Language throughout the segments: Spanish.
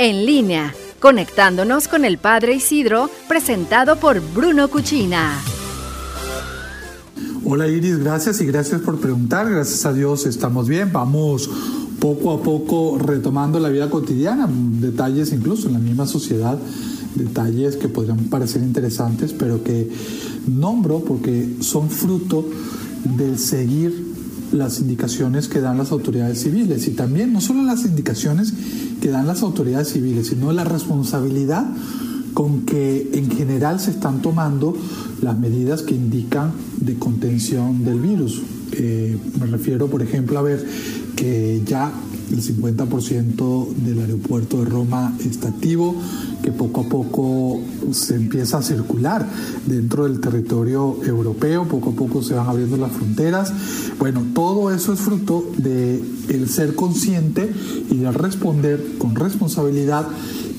En línea, conectándonos con el Padre Isidro, presentado por Bruno Cuchina. Hola Iris, gracias y gracias por preguntar. Gracias a Dios estamos bien. Vamos poco a poco retomando la vida cotidiana, detalles incluso en la misma sociedad, detalles que podrían parecer interesantes, pero que nombro porque son fruto del seguir las indicaciones que dan las autoridades civiles y también no solo las indicaciones que dan las autoridades civiles, sino la responsabilidad con que en general se están tomando las medidas que indican de contención del virus. Eh, me refiero, por ejemplo, a ver que ya el 50% del aeropuerto de Roma está activo, que poco a poco se empieza a circular dentro del territorio europeo, poco a poco se van abriendo las fronteras. Bueno, todo eso es fruto de el ser consciente y de responder con responsabilidad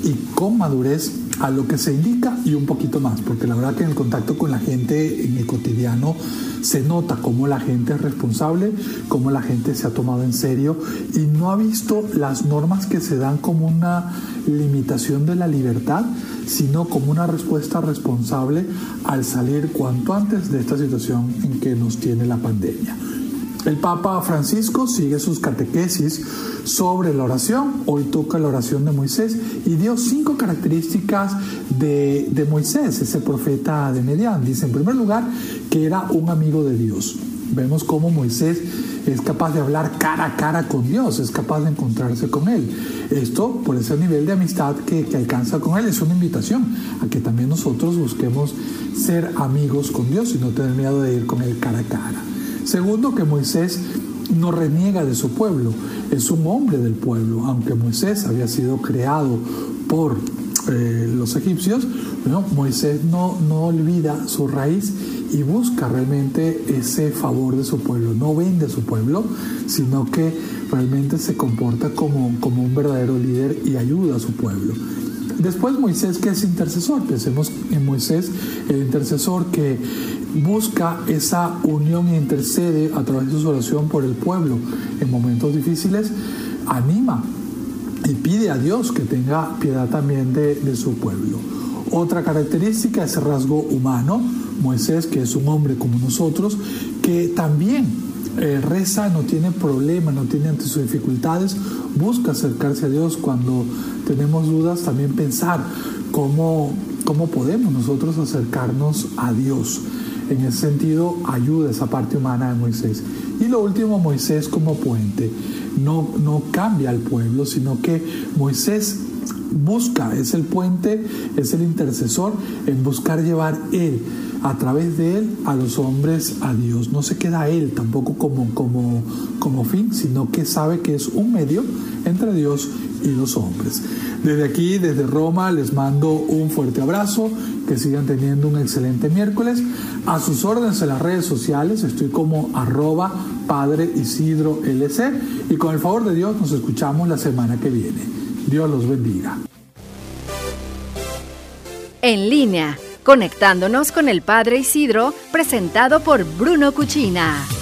y con madurez a lo que se indica y un poquito más, porque la verdad que en el contacto con la gente en el cotidiano se nota cómo la gente es responsable, cómo la gente se ha tomado en serio y no ha visto las normas que se dan como una limitación de la libertad, sino como una respuesta responsable al salir cuanto antes de esta situación en que nos tiene la pandemia. El Papa Francisco sigue sus catequesis sobre la oración. Hoy toca la oración de Moisés y dio cinco características de, Moisés, ese profeta de Medián. Dice, en primer lugar, que era un amigo de Dios. Vemos cómo Moisés es capaz de hablar cara a cara con Dios, es capaz de encontrarse con Él. Esto, por ese nivel de amistad que, alcanza con Él, es una invitación a que también nosotros busquemos ser amigos con Dios y no tener miedo de ir con Él cara a cara. Segundo, que Moisés no reniega de su pueblo, es un hombre del pueblo, aunque Moisés había sido creado por eh, los egipcios, Moisés no, no olvida su raíz y busca realmente ese favor de su pueblo, no vende a su pueblo, sino que realmente se comporta como, como un verdadero líder y ayuda a su pueblo. Después Moisés que es intercesor, pensemos en Moisés, el intercesor que busca esa unión e intercede a través de su oración por el pueblo en momentos difíciles, anima y pide a Dios que tenga piedad también de, de su pueblo. Otra característica es el rasgo humano, Moisés, que es un hombre como nosotros, que también eh, reza, no tiene problemas, no tiene ante sus dificultades, busca acercarse a Dios cuando tenemos dudas, también pensar cómo, cómo podemos nosotros acercarnos a Dios. En ese sentido, ayuda esa parte humana de Moisés. Y lo último, Moisés como puente. No, no cambia al pueblo, sino que Moisés busca, es el puente, es el intercesor en buscar llevar él a través de él a los hombres a Dios. No se queda él tampoco como, como, como fin, sino que sabe que es un medio entre Dios y los hombres. Desde aquí, desde Roma, les mando un fuerte abrazo, que sigan teniendo un excelente miércoles. A sus órdenes en las redes sociales, estoy como arroba Padre Isidro LC y con el favor de Dios nos escuchamos la semana que viene. Dios los bendiga. En línea conectándonos con el Padre Isidro, presentado por Bruno Cuchina.